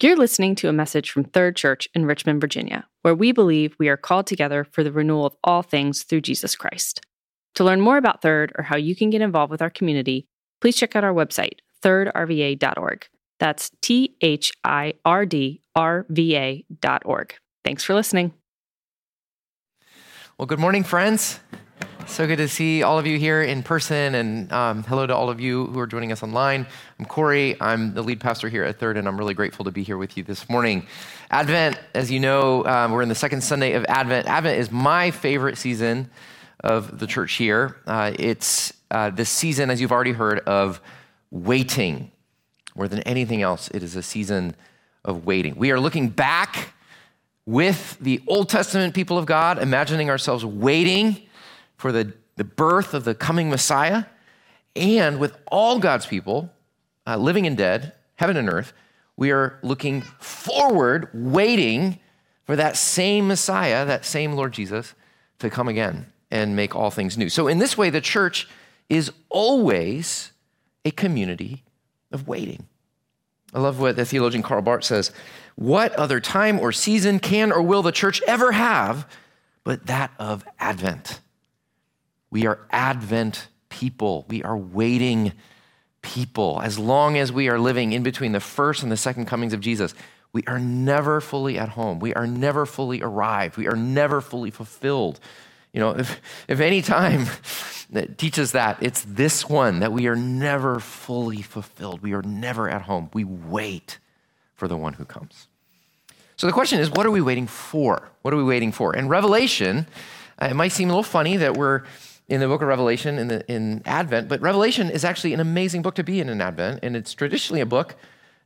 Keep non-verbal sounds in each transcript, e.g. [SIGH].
You're listening to a message from Third Church in Richmond, Virginia, where we believe we are called together for the renewal of all things through Jesus Christ. To learn more about Third or how you can get involved with our community, please check out our website, thirdrva.org. That's T H I R D R V A.org. Thanks for listening. Well, good morning, friends. So good to see all of you here in person, and um, hello to all of you who are joining us online. I'm Corey. I'm the lead pastor here at Third, and I'm really grateful to be here with you this morning. Advent, as you know, um, we're in the second Sunday of Advent. Advent is my favorite season of the church here. Uh, it's uh, this season, as you've already heard, of waiting. More than anything else, it is a season of waiting. We are looking back with the Old Testament people of God, imagining ourselves waiting for the, the birth of the coming Messiah, and with all God's people, uh, living and dead, heaven and earth, we are looking forward, waiting for that same Messiah, that same Lord Jesus, to come again and make all things new. So, in this way, the church is always a community of waiting. I love what the theologian Karl Barth says. What other time or season can or will the church ever have but that of Advent? We are Advent people. We are waiting people. As long as we are living in between the first and the second comings of Jesus, we are never fully at home. We are never fully arrived. We are never fully fulfilled. You know, [LAUGHS] if, if any time [LAUGHS] that teaches that, it's this one that we are never fully fulfilled. We are never at home. We wait for the one who comes. So the question is, what are we waiting for? What are we waiting for? In Revelation, uh, it might seem a little funny that we're in the book of Revelation in, the, in Advent, but Revelation is actually an amazing book to be in in Advent, and it's traditionally a book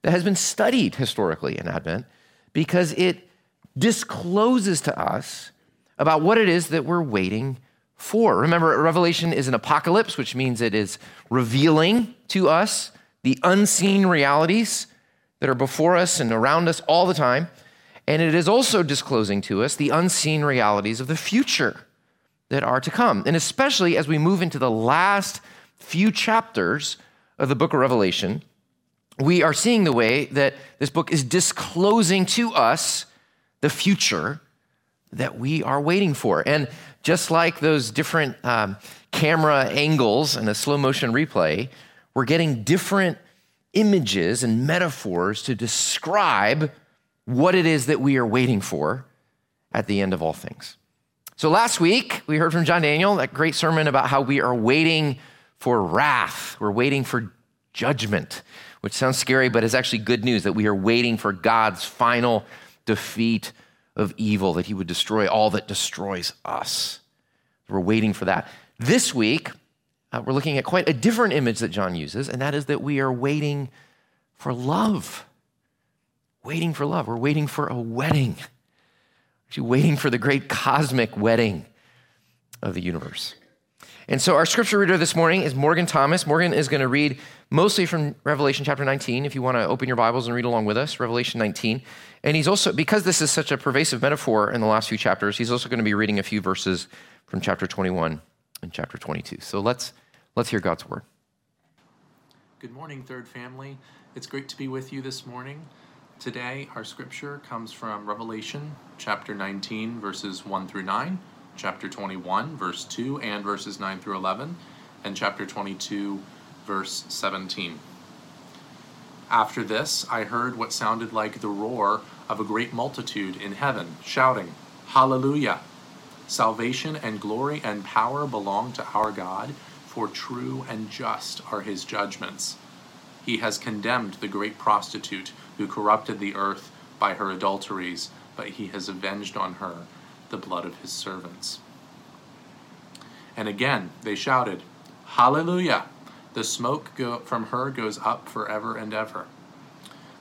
that has been studied historically in Advent because it discloses to us about what it is that we're waiting for. Remember, Revelation is an apocalypse, which means it is revealing to us the unseen realities that are before us and around us all the time. And it is also disclosing to us the unseen realities of the future that are to come. And especially as we move into the last few chapters of the book of Revelation, we are seeing the way that this book is disclosing to us the future that we are waiting for. And just like those different um, camera angles and a slow motion replay, we're getting different images and metaphors to describe what it is that we are waiting for at the end of all things. So last week, we heard from John Daniel, that great sermon about how we are waiting for wrath. We're waiting for judgment, which sounds scary, but is actually good news that we are waiting for God's final defeat of evil, that he would destroy all that destroys us. We're waiting for that. This week, uh, we're looking at quite a different image that John uses, and that is that we are waiting for love. Waiting for love. We're waiting for a wedding. Waiting for the great cosmic wedding of the universe. And so our scripture reader this morning is Morgan Thomas. Morgan is going to read mostly from Revelation chapter 19, if you want to open your Bibles and read along with us, Revelation 19. And he's also, because this is such a pervasive metaphor in the last few chapters, he's also going to be reading a few verses from chapter 21 and chapter 22. So let's, let's hear God's word. Good morning, Third Family. It's great to be with you this morning. Today, our scripture comes from Revelation chapter 19, verses 1 through 9, chapter 21, verse 2, and verses 9 through 11, and chapter 22, verse 17. After this, I heard what sounded like the roar of a great multitude in heaven, shouting, Hallelujah! Salvation and glory and power belong to our God, for true and just are his judgments. He has condemned the great prostitute who corrupted the earth by her adulteries, but he has avenged on her the blood of his servants. And again they shouted, Hallelujah! The smoke go- from her goes up forever and ever.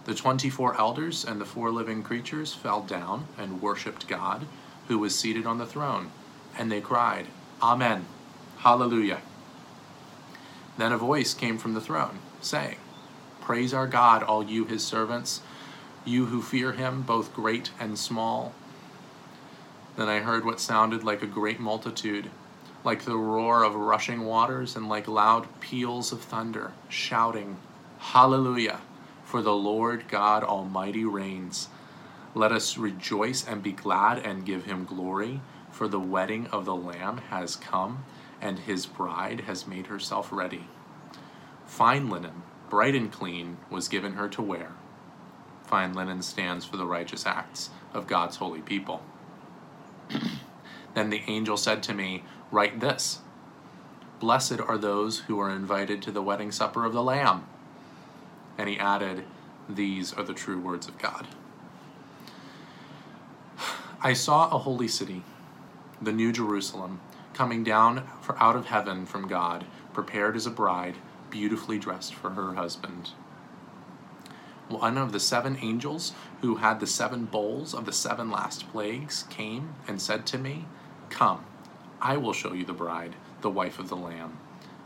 The twenty four elders and the four living creatures fell down and worshipped God, who was seated on the throne, and they cried, Amen, Hallelujah. Then a voice came from the throne, saying, Praise our God, all you his servants, you who fear him, both great and small. Then I heard what sounded like a great multitude, like the roar of rushing waters and like loud peals of thunder, shouting, Hallelujah! for the Lord God Almighty reigns. Let us rejoice and be glad and give him glory, for the wedding of the Lamb has come, and his bride has made herself ready. Fine linen, bright and clean, was given her to wear. Fine linen stands for the righteous acts of God's holy people. [CLEARS THROAT] then the angel said to me, Write this Blessed are those who are invited to the wedding supper of the Lamb. And he added, These are the true words of God. [SIGHS] I saw a holy city, the New Jerusalem, coming down out of heaven from God, prepared as a bride, beautifully dressed for her husband. One of the seven angels who had the seven bowls of the seven last plagues came and said to me, Come, I will show you the bride, the wife of the Lamb.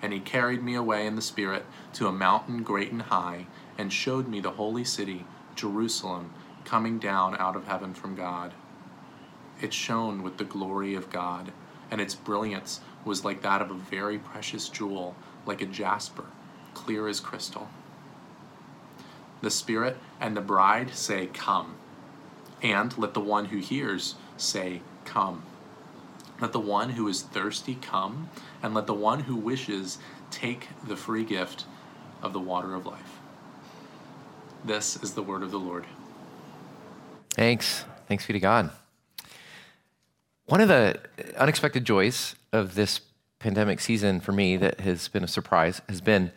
And he carried me away in the Spirit to a mountain great and high, and showed me the holy city, Jerusalem, coming down out of heaven from God. It shone with the glory of God, and its brilliance was like that of a very precious jewel, like a jasper, clear as crystal. The Spirit and the bride say, Come. And let the one who hears say, Come. Let the one who is thirsty come, and let the one who wishes take the free gift of the water of life. This is the word of the Lord. Thanks. Thanks be to God. One of the unexpected joys of this pandemic season for me that has been a surprise has been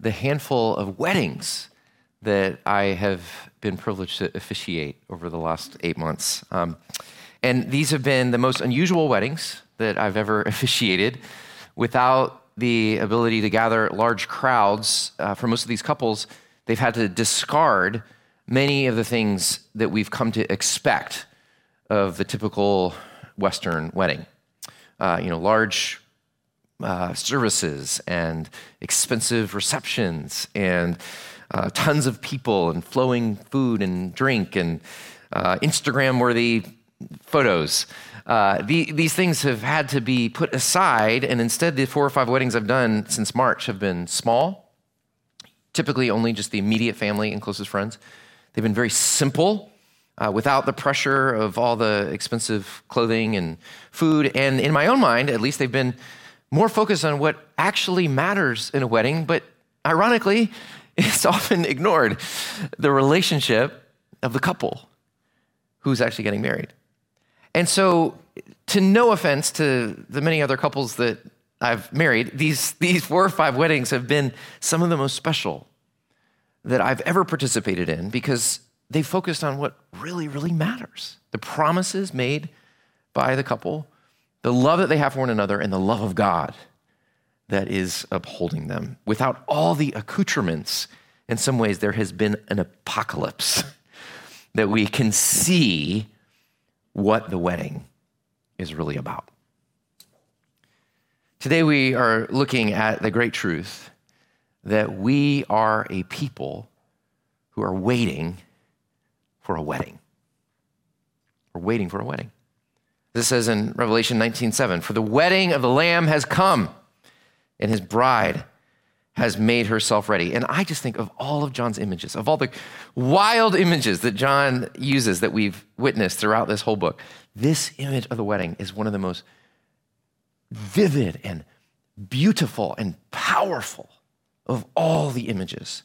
the handful of weddings that I have been privileged to officiate over the last eight months. Um, and these have been the most unusual weddings that I've ever [LAUGHS] officiated without the ability to gather large crowds. Uh, for most of these couples, they've had to discard many of the things that we've come to expect of the typical Western wedding. Uh, you know, large uh, services and expensive receptions and uh, tons of people and flowing food and drink and uh, Instagram worthy photos. Uh, the, these things have had to be put aside, and instead, the four or five weddings I've done since March have been small, typically only just the immediate family and closest friends. They've been very simple uh, without the pressure of all the expensive clothing and food. And in my own mind, at least, they've been more focused on what actually matters in a wedding, but ironically, [LAUGHS] it's often ignored the relationship of the couple who's actually getting married. And so, to no offense to the many other couples that I've married, these, these four or five weddings have been some of the most special that I've ever participated in because they focused on what really, really matters the promises made by the couple, the love that they have for one another, and the love of God that is upholding them. Without all the accoutrements, in some ways, there has been an apocalypse [LAUGHS] that we can see what the wedding is really about. Today, we are looking at the great truth that we are a people who are waiting for a wedding. We're waiting for a wedding. This says in Revelation 19:7, "For the wedding of the Lamb has come, and his bride has made herself ready." And I just think of all of John's images, of all the wild images that John uses that we've witnessed throughout this whole book. This image of the wedding is one of the most vivid and beautiful and powerful of all the images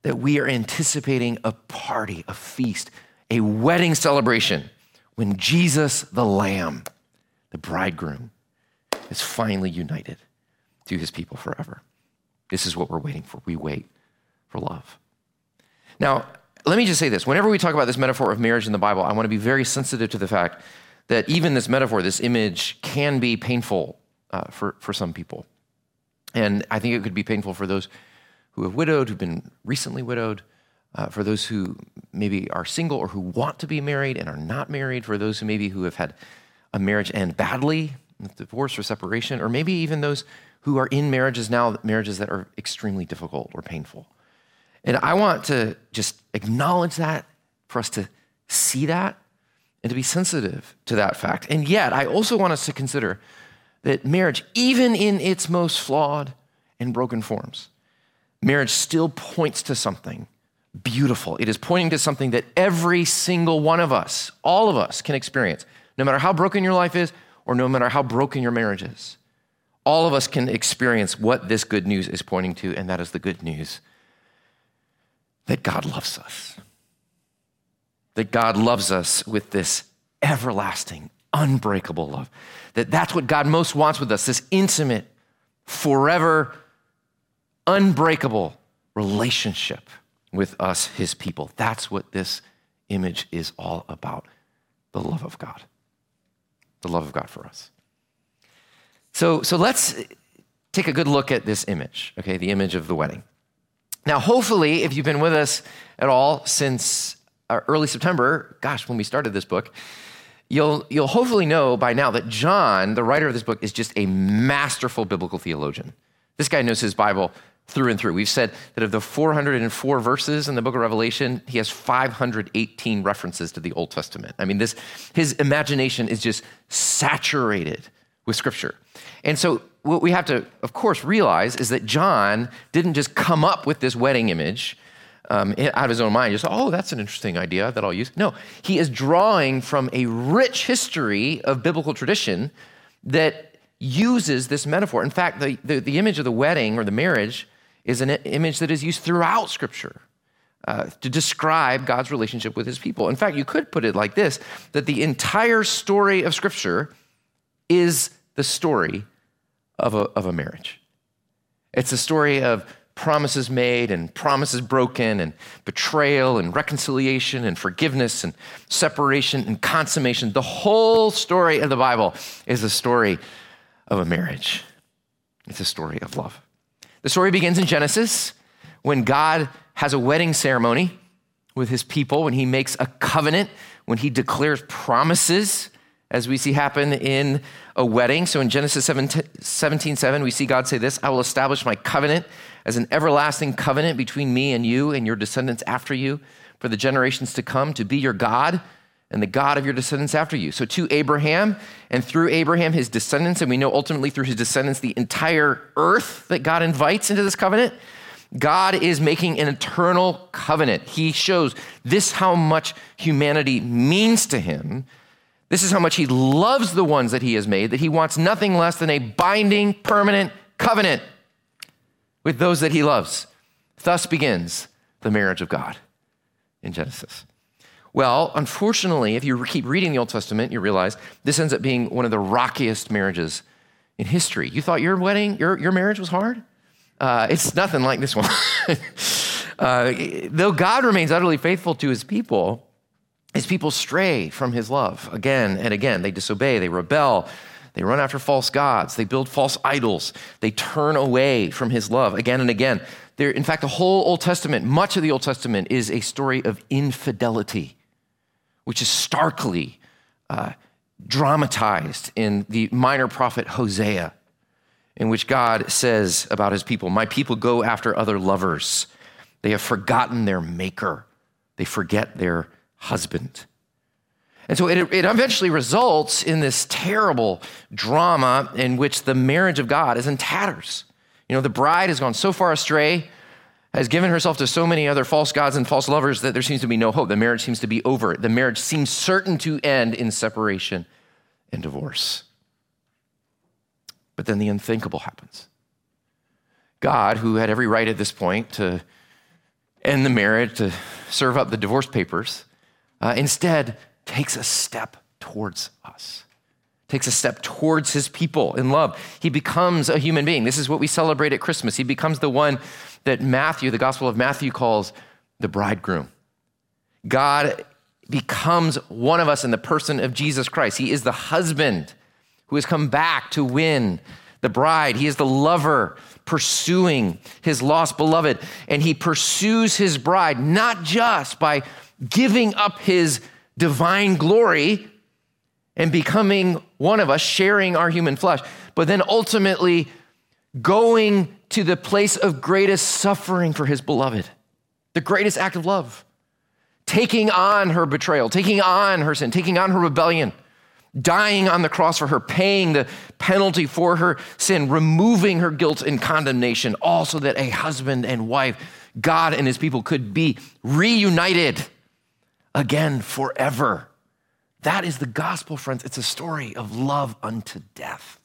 that we are anticipating a party, a feast, a wedding celebration when Jesus, the Lamb, the bridegroom, is finally united to his people forever. This is what we're waiting for. We wait for love. Now, let me just say this. Whenever we talk about this metaphor of marriage in the Bible, I want to be very sensitive to the fact that even this metaphor, this image, can be painful uh, for, for some people. And I think it could be painful for those who have widowed, who've been recently widowed, uh, for those who maybe are single or who want to be married and are not married, for those who maybe who have had a marriage end badly, divorce or separation, or maybe even those who are in marriages now, marriages that are extremely difficult or painful. And I want to just acknowledge that, for us to see that, and to be sensitive to that fact. And yet, I also want us to consider that marriage, even in its most flawed and broken forms, marriage still points to something beautiful. It is pointing to something that every single one of us, all of us, can experience, no matter how broken your life is or no matter how broken your marriage is. All of us can experience what this good news is pointing to, and that is the good news that God loves us. That God loves us with this everlasting, unbreakable love. That that's what God most wants with us, this intimate, forever, unbreakable relationship with us, his people. That's what this image is all about the love of God. The love of God for us. So, so let's take a good look at this image, okay, the image of the wedding. Now, hopefully, if you've been with us at all since uh, early September, gosh, when we started this book, you'll, you'll hopefully know by now that John, the writer of this book, is just a masterful biblical theologian. This guy knows his Bible through and through. We've said that of the 404 verses in the book of Revelation, he has 518 references to the Old Testament. I mean, this, his imagination is just saturated with Scripture. And so, what we have to, of course, realize is that John didn't just come up with this wedding image um, out of his own mind, just, oh, that's an interesting idea that I'll use. No, he is drawing from a rich history of biblical tradition that uses this metaphor. In fact, the, the, the image of the wedding or the marriage is an image that is used throughout Scripture. Uh, to describe God's relationship with his people. In fact, you could put it like this that the entire story of Scripture is the story of a, of a marriage. It's a story of promises made and promises broken and betrayal and reconciliation and forgiveness and separation and consummation. The whole story of the Bible is a story of a marriage, it's a story of love. The story begins in Genesis when God has a wedding ceremony with his people, when he makes a covenant, when he declares promises, as we see happen in a wedding. So in Genesis 17, 7, we see God say this I will establish my covenant as an everlasting covenant between me and you and your descendants after you for the generations to come to be your God and the God of your descendants after you. So to Abraham, and through Abraham, his descendants, and we know ultimately through his descendants, the entire earth that God invites into this covenant. God is making an eternal covenant. He shows this how much humanity means to him. This is how much he loves the ones that he has made, that he wants nothing less than a binding, permanent covenant with those that he loves. Thus begins the marriage of God in Genesis. Well, unfortunately, if you keep reading the Old Testament, you realize this ends up being one of the rockiest marriages in history. You thought your wedding, your, your marriage was hard? Uh, it's nothing like this one. [LAUGHS] uh, though God remains utterly faithful to his people, his people stray from his love again and again. They disobey, they rebel, they run after false gods, they build false idols, they turn away from his love again and again. There, in fact, the whole Old Testament, much of the Old Testament, is a story of infidelity which is starkly uh, dramatized in the minor prophet Hosea, in which God says about his people, My people go after other lovers. They have forgotten their maker, they forget their husband. And so it, it eventually results in this terrible drama in which the marriage of God is in tatters. You know, the bride has gone so far astray has given herself to so many other false gods and false lovers that there seems to be no hope. The marriage seems to be over. The marriage seems certain to end in separation and divorce. But then the unthinkable happens. God, who had every right at this point to end the marriage, to serve up the divorce papers, uh, instead takes a step towards us takes a step towards his people in love. He becomes a human being. This is what we celebrate at Christmas. He becomes the one that Matthew, the Gospel of Matthew, calls the bridegroom. God becomes one of us in the person of Jesus Christ. He is the husband who has come back to win the bride. He is the lover pursuing his lost beloved. And he pursues his bride not just by giving up his divine glory and becoming one of us, sharing our human flesh, but then ultimately going to the place of greatest suffering for his beloved, the greatest act of love, taking on her betrayal, taking on her sin, taking on her rebellion, dying on the cross for her, paying the penalty for her sin, removing her guilt and condemnation, all so that a husband and wife God and his people could be reunited again forever. That is the gospel, friends. It's a story of love unto death.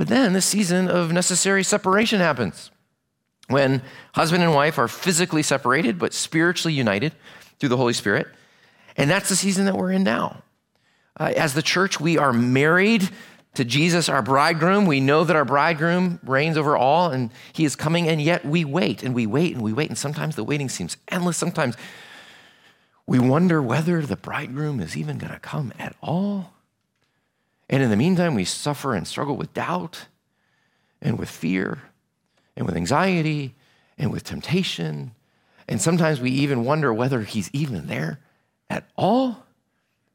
But then the season of necessary separation happens when husband and wife are physically separated but spiritually united through the Holy Spirit. And that's the season that we're in now. Uh, as the church, we are married to Jesus, our bridegroom. We know that our bridegroom reigns over all and he is coming, and yet we wait and we wait and we wait. And sometimes the waiting seems endless. Sometimes we wonder whether the bridegroom is even going to come at all. And in the meantime, we suffer and struggle with doubt and with fear and with anxiety and with temptation. And sometimes we even wonder whether he's even there at all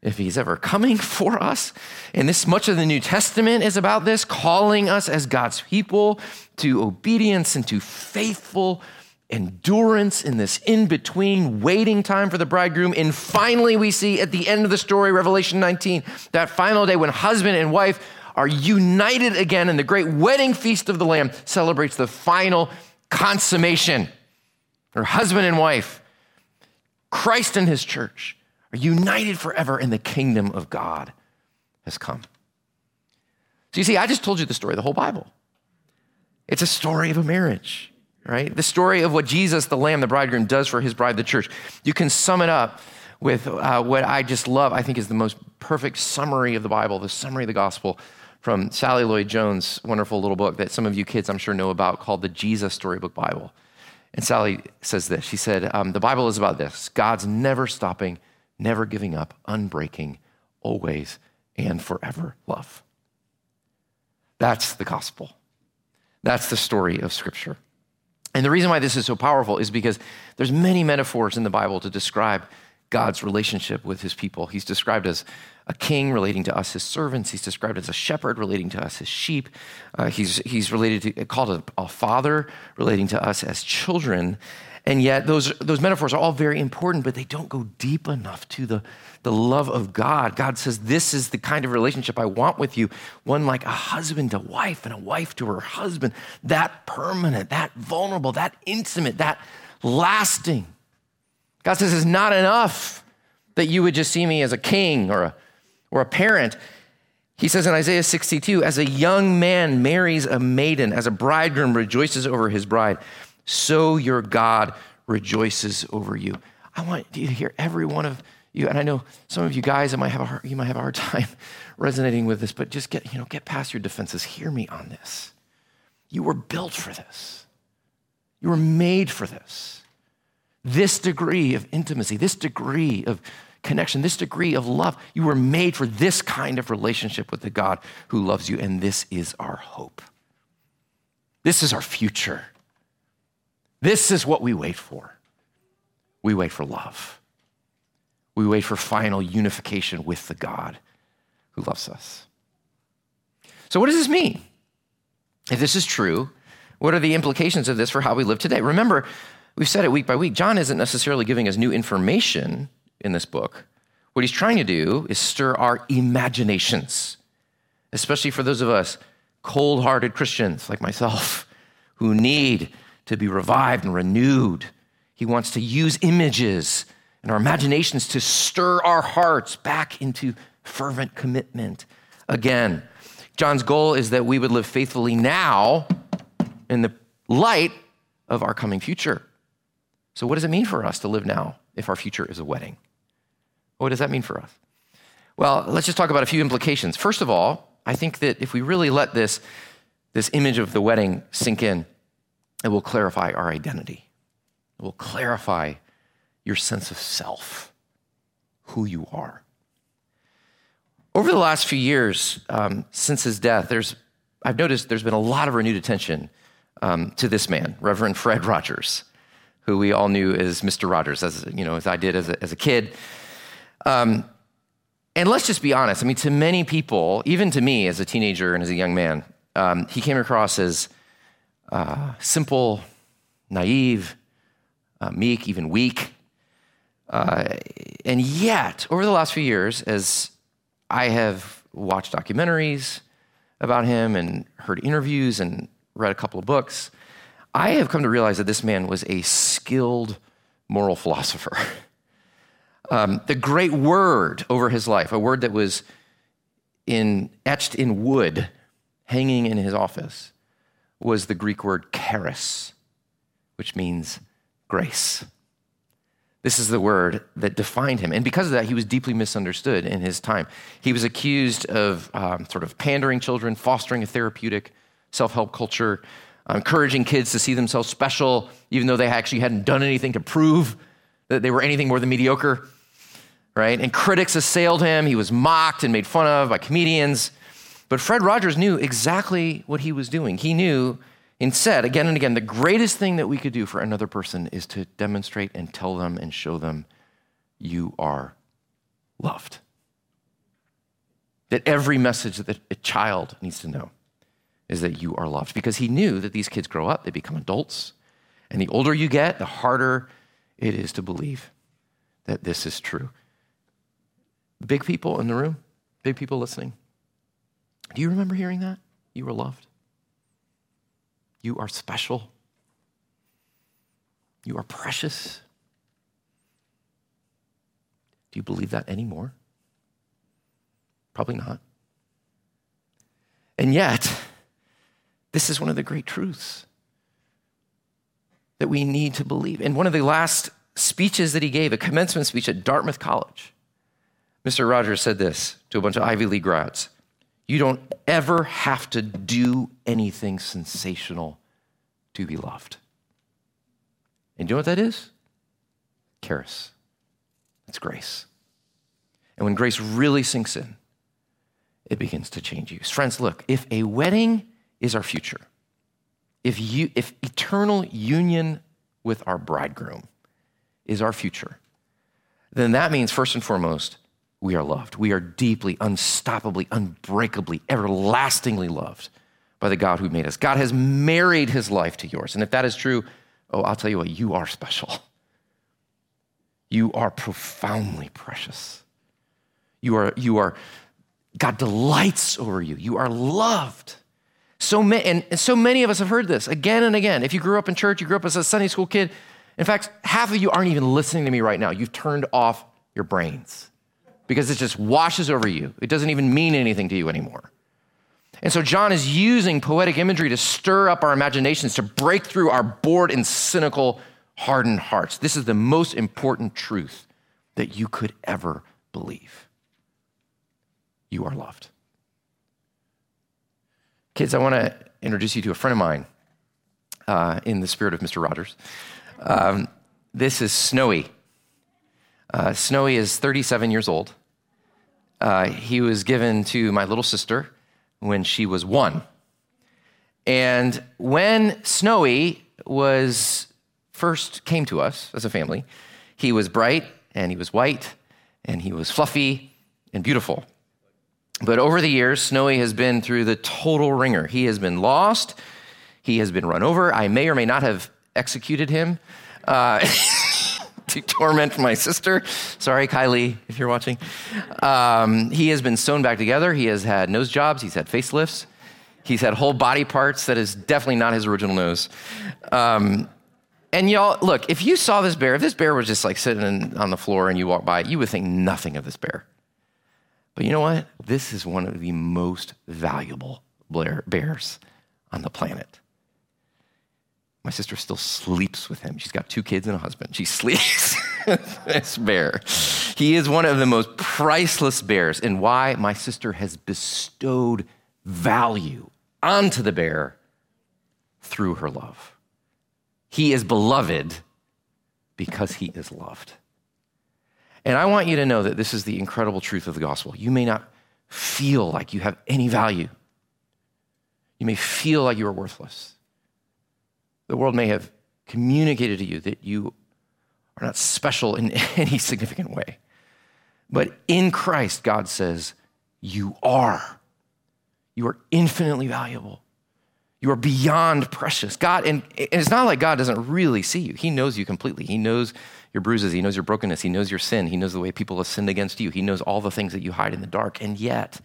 if he's ever coming [LAUGHS] for us. And this much of the New Testament is about this, calling us as God's people to obedience and to faithful endurance in this in between waiting time for the bridegroom. And finally, we see at the end of the story, Revelation 19, that final day when husband and wife are united again, and the great wedding feast of the Lamb celebrates the final consummation. Or husband and wife, Christ and his church are united forever, and the kingdom of God has come. So you see, I just told you the story of the whole Bible. It's a story of a marriage, right? The story of what Jesus, the Lamb, the bridegroom, does for his bride, the church. You can sum it up with uh, what I just love, I think is the most perfect summary of the Bible, the summary of the gospel from Sally Lloyd Jones' wonderful little book that some of you kids, I'm sure, know about called the Jesus Storybook Bible. And Sally says this She said, um, The Bible is about this God's never stopping never giving up, unbreaking, always and forever love. That's the gospel. That's the story of Scripture. And the reason why this is so powerful is because there's many metaphors in the Bible to describe God's relationship with his people. He's described as a king relating to us, his servants. He's described as a shepherd relating to us, his sheep. Uh, he's, he's related to, called a, a father relating to us as children. And yet, those, those metaphors are all very important, but they don't go deep enough to the, the love of God. God says, This is the kind of relationship I want with you one like a husband to wife and a wife to her husband, that permanent, that vulnerable, that intimate, that lasting. God says, It's not enough that you would just see me as a king or a, or a parent. He says in Isaiah 62, as a young man marries a maiden, as a bridegroom rejoices over his bride, so your God rejoices over you. I want you to hear every one of you, and I know some of you guys, might have a hard, you might have a hard [LAUGHS] time resonating with this, but just get, you know, get past your defenses. Hear me on this. You were built for this. You were made for this. This degree of intimacy, this degree of connection, this degree of love, you were made for this kind of relationship with the God who loves you, and this is our hope. This is our future. This is what we wait for. We wait for love. We wait for final unification with the God who loves us. So, what does this mean? If this is true, what are the implications of this for how we live today? Remember, we've said it week by week. John isn't necessarily giving us new information in this book. What he's trying to do is stir our imaginations, especially for those of us cold hearted Christians like myself who need to be revived and renewed. He wants to use images and our imaginations to stir our hearts back into fervent commitment again. John's goal is that we would live faithfully now in the light of our coming future. So, what does it mean for us to live now if our future is a wedding? What does that mean for us? Well, let's just talk about a few implications. First of all, I think that if we really let this, this image of the wedding sink in, it will clarify our identity. It will clarify your sense of self, who you are. Over the last few years, um, since his death, there's, I've noticed there's been a lot of renewed attention um, to this man, Reverend Fred Rogers, who we all knew as Mr. Rogers, as you know, as I did as a, as a kid. Um, and let's just be honest. I mean, to many people, even to me as a teenager and as a young man, um, he came across as uh, simple, naive, uh, meek, even weak. Uh, and yet, over the last few years, as I have watched documentaries about him and heard interviews and read a couple of books, I have come to realize that this man was a skilled moral philosopher. [LAUGHS] Um, the great word over his life, a word that was in, etched in wood, hanging in his office, was the Greek word charis, which means grace. This is the word that defined him. And because of that, he was deeply misunderstood in his time. He was accused of um, sort of pandering children, fostering a therapeutic self help culture, encouraging kids to see themselves special, even though they actually hadn't done anything to prove that they were anything more than mediocre, right? And critics assailed him. He was mocked and made fun of by comedians. But Fred Rogers knew exactly what he was doing. He knew and said again and again the greatest thing that we could do for another person is to demonstrate and tell them and show them you are loved. That every message that a child needs to know is that you are loved because he knew that these kids grow up, they become adults, and the older you get, the harder it is to believe that this is true. Big people in the room, big people listening. Do you remember hearing that? You were loved. You are special. You are precious. Do you believe that anymore? Probably not. And yet, this is one of the great truths that we need to believe. In one of the last speeches that he gave, a commencement speech at Dartmouth College, Mr. Rogers said this to a bunch of Ivy League grads You don't ever have to do anything sensational to be loved. And you know what that is? Charis. It's grace. And when grace really sinks in, it begins to change you. Friends, look, if a wedding is our future. If, you, if eternal union with our bridegroom is our future, then that means, first and foremost, we are loved. We are deeply, unstoppably, unbreakably, everlastingly loved by the God who made us. God has married his life to yours. And if that is true, oh, I'll tell you what, you are special. You are profoundly precious. You are, you are, God delights over you. You are loved. So ma- and, and so many of us have heard this again and again. If you grew up in church, you grew up as a Sunday school kid. In fact, half of you aren't even listening to me right now. You've turned off your brains because it just washes over you. It doesn't even mean anything to you anymore. And so John is using poetic imagery to stir up our imaginations, to break through our bored and cynical, hardened hearts. This is the most important truth that you could ever believe. You are loved. Kids, I want to introduce you to a friend of mine uh, in the spirit of Mr. Rogers. Um, this is Snowy. Uh, Snowy is 37 years old. Uh, he was given to my little sister when she was one. And when Snowy was first came to us as a family, he was bright and he was white and he was fluffy and beautiful. But over the years, Snowy has been through the total ringer. He has been lost. He has been run over. I may or may not have executed him uh, [LAUGHS] to torment my sister. Sorry, Kylie, if you're watching. Um, he has been sewn back together. He has had nose jobs. He's had facelifts. He's had whole body parts that is definitely not his original nose. Um, and y'all, look, if you saw this bear, if this bear was just like sitting on the floor and you walk by, you would think nothing of this bear. But you know what? This is one of the most valuable bears on the planet. My sister still sleeps with him. She's got two kids and a husband. She [LAUGHS] sleeps with this bear. He is one of the most priceless bears, and why my sister has bestowed value onto the bear through her love. He is beloved because he is loved. And I want you to know that this is the incredible truth of the gospel. You may not feel like you have any value, you may feel like you are worthless. The world may have communicated to you that you are not special in [LAUGHS] any significant way. But in Christ, God says, You are. You are infinitely valuable. You are beyond precious. God, and, and it's not like God doesn't really see you. He knows you completely. He knows your bruises. He knows your brokenness. He knows your sin. He knows the way people have sinned against you. He knows all the things that you hide in the dark. And yet,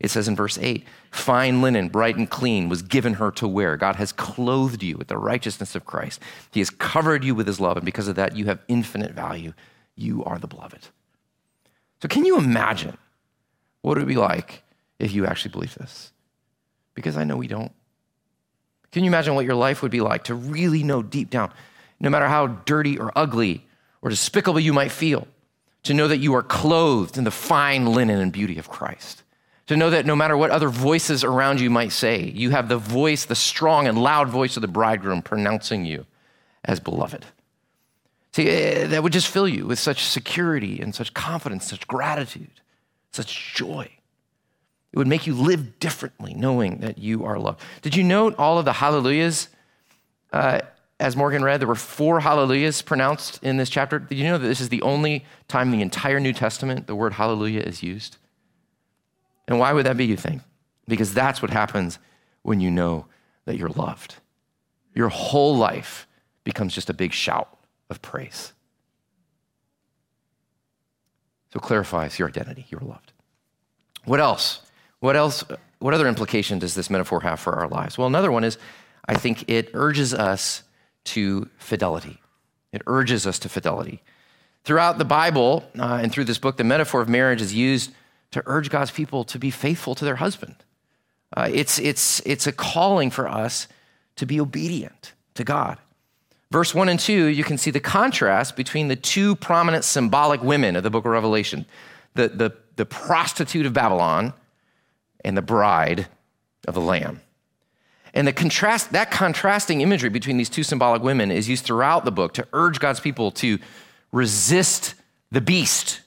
It says in verse 8, fine linen, bright and clean, was given her to wear. God has clothed you with the righteousness of Christ. He has covered you with his love, and because of that, you have infinite value. You are the beloved. So, can you imagine what it would be like if you actually believe this? Because I know we don't. Can you imagine what your life would be like to really know deep down, no matter how dirty or ugly or despicable you might feel, to know that you are clothed in the fine linen and beauty of Christ? To know that no matter what other voices around you might say, you have the voice, the strong and loud voice of the bridegroom pronouncing you as beloved. See, eh, that would just fill you with such security and such confidence, such gratitude, such joy. It would make you live differently knowing that you are loved. Did you note all of the hallelujahs? Uh, as Morgan read, there were four hallelujahs pronounced in this chapter. Did you know that this is the only time in the entire New Testament the word hallelujah is used? And why would that be, you think? Because that's what happens when you know that you're loved. Your whole life becomes just a big shout of praise. So clarifies your identity. You're loved. What else? What else? What other implication does this metaphor have for our lives? Well, another one is I think it urges us to fidelity. It urges us to fidelity. Throughout the Bible uh, and through this book, the metaphor of marriage is used to urge God's people to be faithful to their husband. Uh, it's, it's, it's a calling for us to be obedient to God. Verse 1 and 2, you can see the contrast between the two prominent symbolic women of the book of Revelation the, the, the prostitute of Babylon and the bride of the Lamb. And the contrast, that contrasting imagery between these two symbolic women is used throughout the book to urge God's people to resist the beast,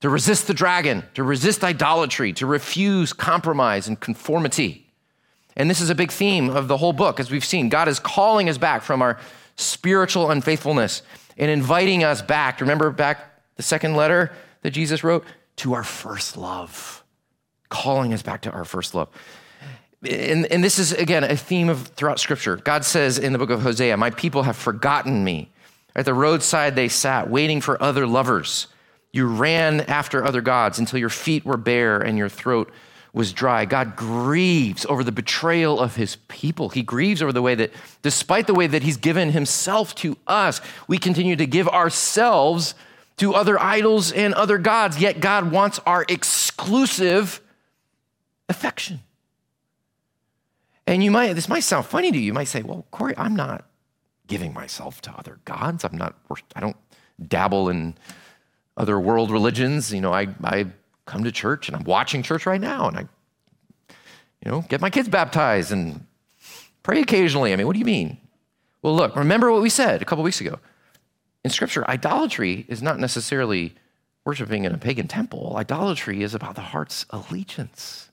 to resist the dragon, to resist idolatry, to refuse compromise and conformity. And this is a big theme of the whole book, as we've seen. God is calling us back from our spiritual unfaithfulness and inviting us back. Remember back the second letter that Jesus wrote? To our first love, calling us back to our first love. And, and this is, again, a theme of throughout Scripture. God says in the book of Hosea, My people have forgotten me. At the roadside they sat, waiting for other lovers. You ran after other gods until your feet were bare and your throat was dry. God grieves over the betrayal of his people. He grieves over the way that, despite the way that he's given himself to us, we continue to give ourselves to other idols and other gods, yet God wants our exclusive affection. And you might, this might sound funny to you. You might say, well, Corey, I'm not giving myself to other gods. I'm not, I don't dabble in other world religions. You know, I, I come to church and I'm watching church right now and I, you know, get my kids baptized and pray occasionally. I mean, what do you mean? Well, look, remember what we said a couple weeks ago. In scripture, idolatry is not necessarily worshiping in a pagan temple. Idolatry is about the heart's allegiance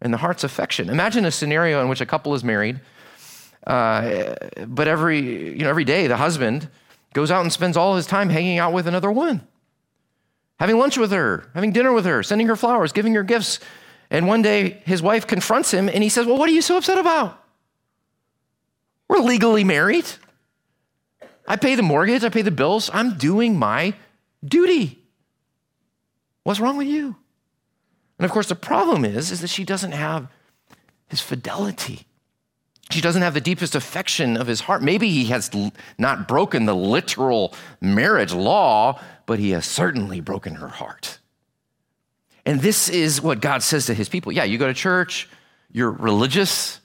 and the heart's affection. Imagine a scenario in which a couple is married, uh, but every, you know, every day the husband goes out and spends all his time hanging out with another woman having lunch with her, having dinner with her, sending her flowers, giving her gifts. And one day his wife confronts him and he says, Well, what are you so upset about? We're legally married. I pay the mortgage, I pay the bills. I'm doing my duty. What's wrong with you? And of course, the problem is, is that she doesn't have his fidelity. She doesn't have the deepest affection of his heart. Maybe he has not broken the literal marriage law, but he has certainly broken her heart. And this is what God says to his people. Yeah, you go to church, you're religious,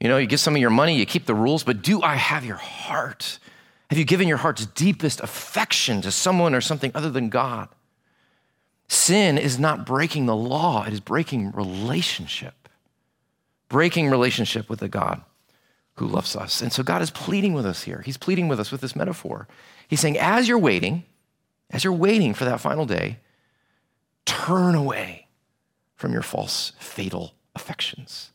you know, you give some of your money, you keep the rules, but do I have your heart? Have you given your heart's deepest affection to someone or something other than God? Sin is not breaking the law, it is breaking relationship breaking relationship with the God who loves us. And so God is pleading with us here. He's pleading with us with this metaphor. He's saying, as you're waiting, as you're waiting for that final day, turn away from your false, fatal affections.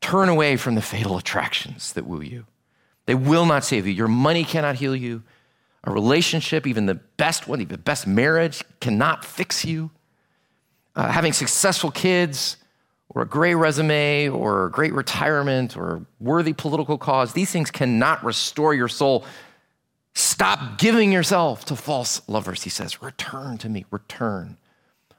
Turn away from the fatal attractions that woo you. They will not save you. Your money cannot heal you. A relationship, even the best one, even the best marriage, cannot fix you. Uh, having successful kids, or a great resume or a great retirement or a worthy political cause, these things cannot restore your soul. Stop giving yourself to false lovers, he says. Return to me, return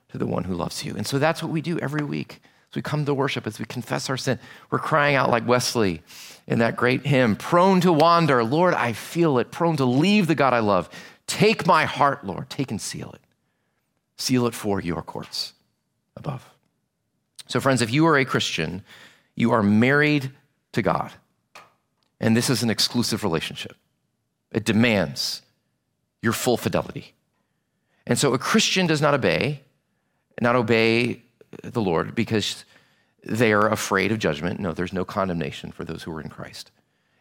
to the one who loves you. And so that's what we do every week. As we come to worship, as we confess our sin, we're crying out like Wesley in that great hymn prone to wander. Lord, I feel it. Prone to leave the God I love. Take my heart, Lord. Take and seal it. Seal it for your courts above. So, friends, if you are a Christian, you are married to God. And this is an exclusive relationship. It demands your full fidelity. And so a Christian does not obey, not obey the Lord because they are afraid of judgment. No, there's no condemnation for those who are in Christ.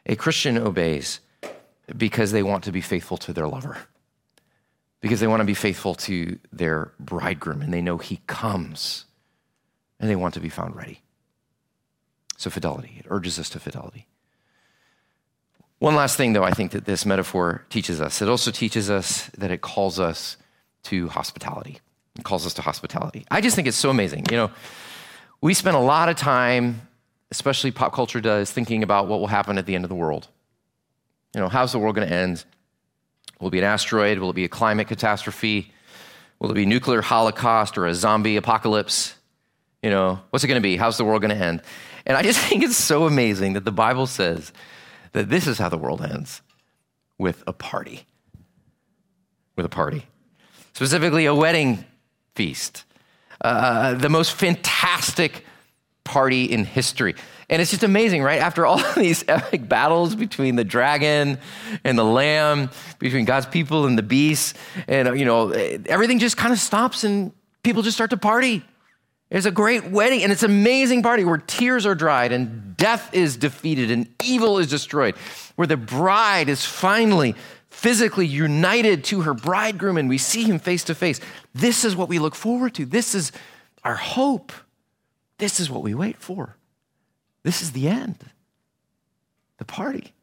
A Christian obeys because they want to be faithful to their lover, because they want to be faithful to their bridegroom, and they know he comes, and they want to be found ready. So, fidelity, it urges us to fidelity. One last thing, though, I think that this metaphor teaches us it also teaches us that it calls us to hospitality. It calls us to hospitality. I just think it's so amazing. You know, we spend a lot of time, especially pop culture does, thinking about what will happen at the end of the world. You know, how's the world going to end? Will it be an asteroid? Will it be a climate catastrophe? Will it be nuclear holocaust or a zombie apocalypse? You know, what's it going to be? How's the world going to end? And I just [LAUGHS] think it's so amazing that the Bible says that this is how the world ends with a party. With a party. Specifically, a wedding feast. Uh, the most fantastic party in history. And it's just amazing, right? After all [LAUGHS] these epic battles between the dragon and the lamb, between God's people and the beasts, and you know, everything just kind of stops and people just start to party. It's a great wedding, and it's an amazing party where tears are dried and death is defeated and evil is destroyed, where the bride is finally physically united to her bridegroom and we see him face to face. This is what we look forward to. This is our hope. This is what we wait for. This is the end, the party.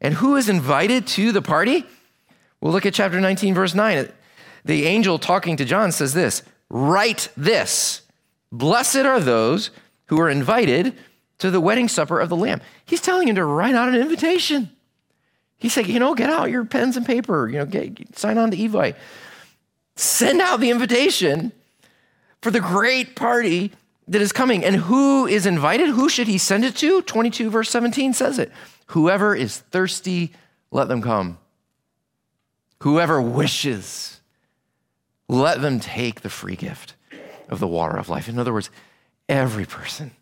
And who is invited to the party? We'll look at chapter 19, verse 9. The angel talking to John says this Write this Blessed are those who are invited to the wedding supper of the Lamb. He's telling him to write out an invitation. He's saying, you know, get out your pens and paper, you know, get, sign on to Evite. Send out the invitation for the great party that is coming. And who is invited? Who should he send it to? 22 verse 17 says it. Whoever is thirsty, let them come. Whoever wishes, let them take the free gift of the water of life. In other words, every person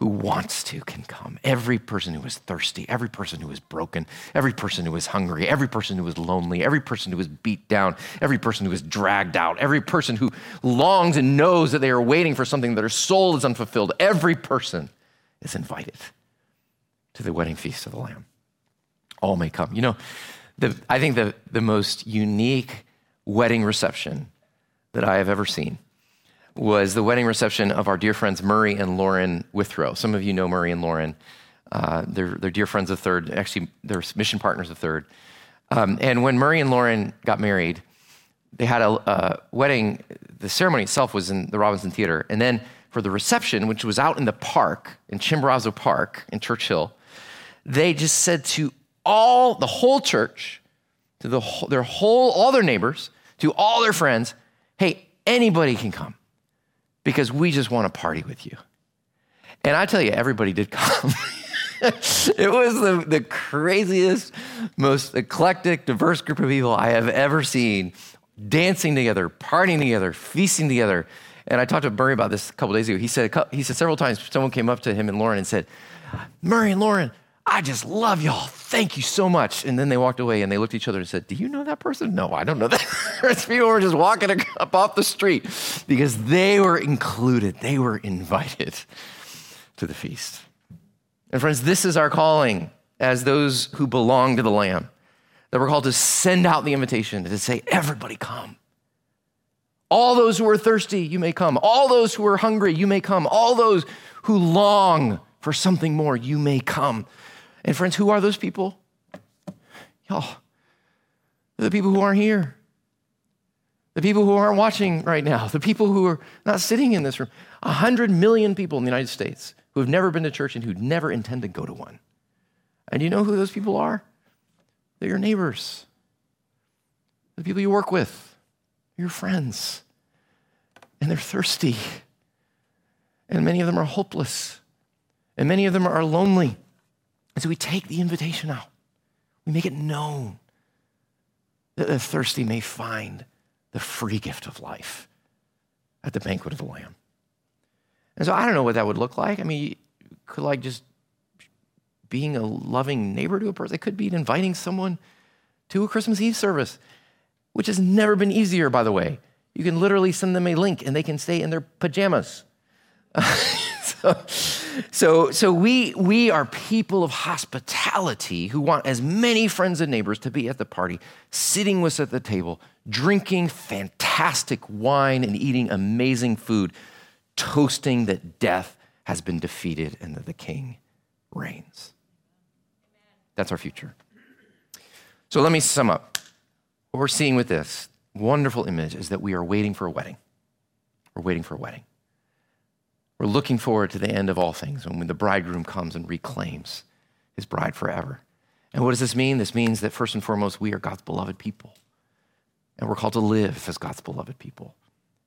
who wants to can come. Every person who is thirsty, every person who is broken, every person who is hungry, every person who is lonely, every person who is beat down, every person who is dragged out, every person who longs and knows that they are waiting for something that their soul is unfulfilled, every person is invited to the wedding feast of the Lamb. All may come. You know, the, I think the, the most unique wedding reception that I have ever seen was the wedding reception of our dear friends Murray and Lauren Withrow. Some of you know Murray and Lauren. Uh, they're, they're dear friends of Third. Actually, they're mission partners of Third. Um, and when Murray and Lauren got married, they had a, a, wedding. The ceremony itself was in the Robinson Theater. And then for the reception, which was out in the park, in Chimborazo Park in Church Hill, they just said to all, the whole church, to the, their whole, all their neighbors, to all their friends, hey, anybody can come because we just want to party with you. And I tell you, everybody did come. [LAUGHS] it was the, the craziest, most eclectic, diverse group of people I have ever seen dancing together, partying together, feasting together. And I talked to Murray about this a couple days ago. He said, he said several times, someone came up to him and Lauren and said, Murray and Lauren, I just love y'all. Thank you so much. And then they walked away and they looked at each other and said, Do you know that person? No, I don't know that. [LAUGHS] People were just walking up off the street because they were included, they were invited to the feast. And friends, this is our calling as those who belong to the Lamb, that we're called to send out the invitation to say, Everybody come. All those who are thirsty, you may come. All those who are hungry, you may come. All those who long for something more, you may come. And friends, who are those people? Y'all, the people who aren't here. The people who aren't watching right now, the people who are not sitting in this room. A hundred million people in the United States who have never been to church and who never intend to go to one. And you know who those people are? They're your neighbors, the people you work with, your friends. and they're thirsty. And many of them are hopeless. And many of them are lonely. And so we take the invitation out, we make it known that the thirsty may find the free gift of life at the banquet of the Lamb. And so I don't know what that would look like. I mean, could like just being a loving neighbor to a person. It could be inviting someone to a Christmas Eve service, which has never been easier, by the way. You can literally send them a link and they can stay in their pajamas. [LAUGHS] so, so, so we, we are people of hospitality who want as many friends and neighbors to be at the party, sitting with us at the table, drinking fantastic wine and eating amazing food, toasting that death has been defeated and that the king reigns. That's our future. So let me sum up. What we're seeing with this wonderful image is that we are waiting for a wedding. We're waiting for a wedding. We're looking forward to the end of all things when the bridegroom comes and reclaims his bride forever. And what does this mean? This means that first and foremost, we are God's beloved people. And we're called to live as God's beloved people.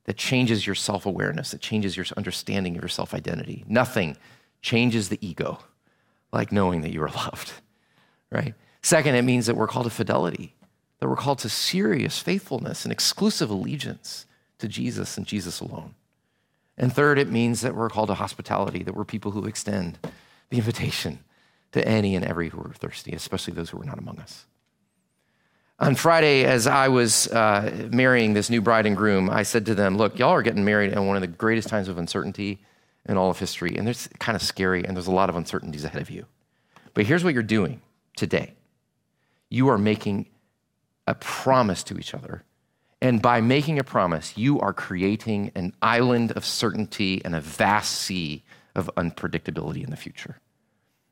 That changes your self awareness, that changes your understanding of your self identity. Nothing changes the ego like knowing that you are [LAUGHS] loved, right? Second, it means that we're called to fidelity, that we're called to serious faithfulness and exclusive allegiance to Jesus and Jesus alone. And third, it means that we're called to hospitality, that we're people who extend the invitation to any and every who are thirsty, especially those who are not among us. On Friday, as I was uh, marrying this new bride and groom, I said to them, Look, y'all are getting married in one of the greatest times of uncertainty in all of history, and it's kind of scary, and there's a lot of uncertainties ahead of you. But here's what you're doing today you are making a promise to each other and by making a promise, you are creating an island of certainty and a vast sea of unpredictability in the future.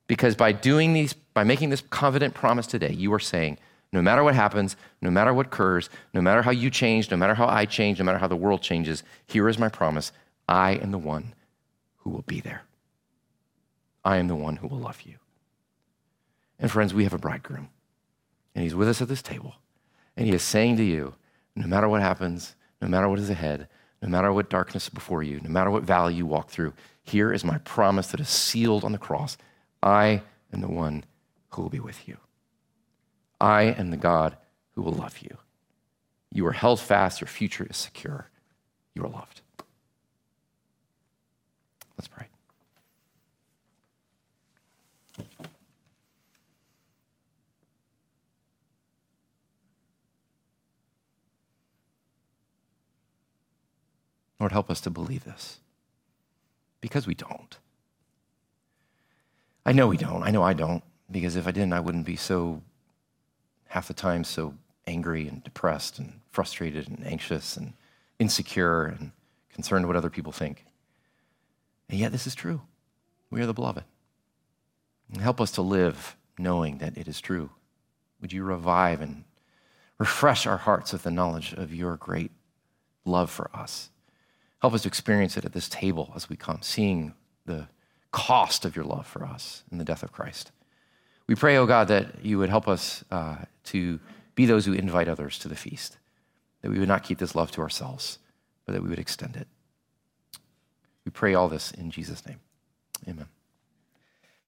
Because by doing these, by making this confident promise today, you are saying, no matter what happens, no matter what occurs, no matter how you change, no matter how I change, no matter how the world changes, here is my promise. I am the one who will be there. I am the one who will love you. And friends, we have a bridegroom, and he's with us at this table, and he is saying to you, no matter what happens, no matter what is ahead, no matter what darkness is before you, no matter what valley you walk through, here is my promise that is sealed on the cross. I am the one who will be with you. I am the God who will love you. You are held fast, your future is secure. You are loved. Let's pray. Lord, help us to believe this because we don't. I know we don't. I know I don't, because if I didn't, I wouldn't be so, half the time, so angry and depressed and frustrated and anxious and insecure and concerned what other people think. And yet, this is true. We are the beloved. And help us to live knowing that it is true. Would you revive and refresh our hearts with the knowledge of your great love for us? Help us to experience it at this table as we come, seeing the cost of your love for us in the death of Christ. We pray, oh God, that you would help us uh, to be those who invite others to the feast, that we would not keep this love to ourselves, but that we would extend it. We pray all this in Jesus' name. Amen.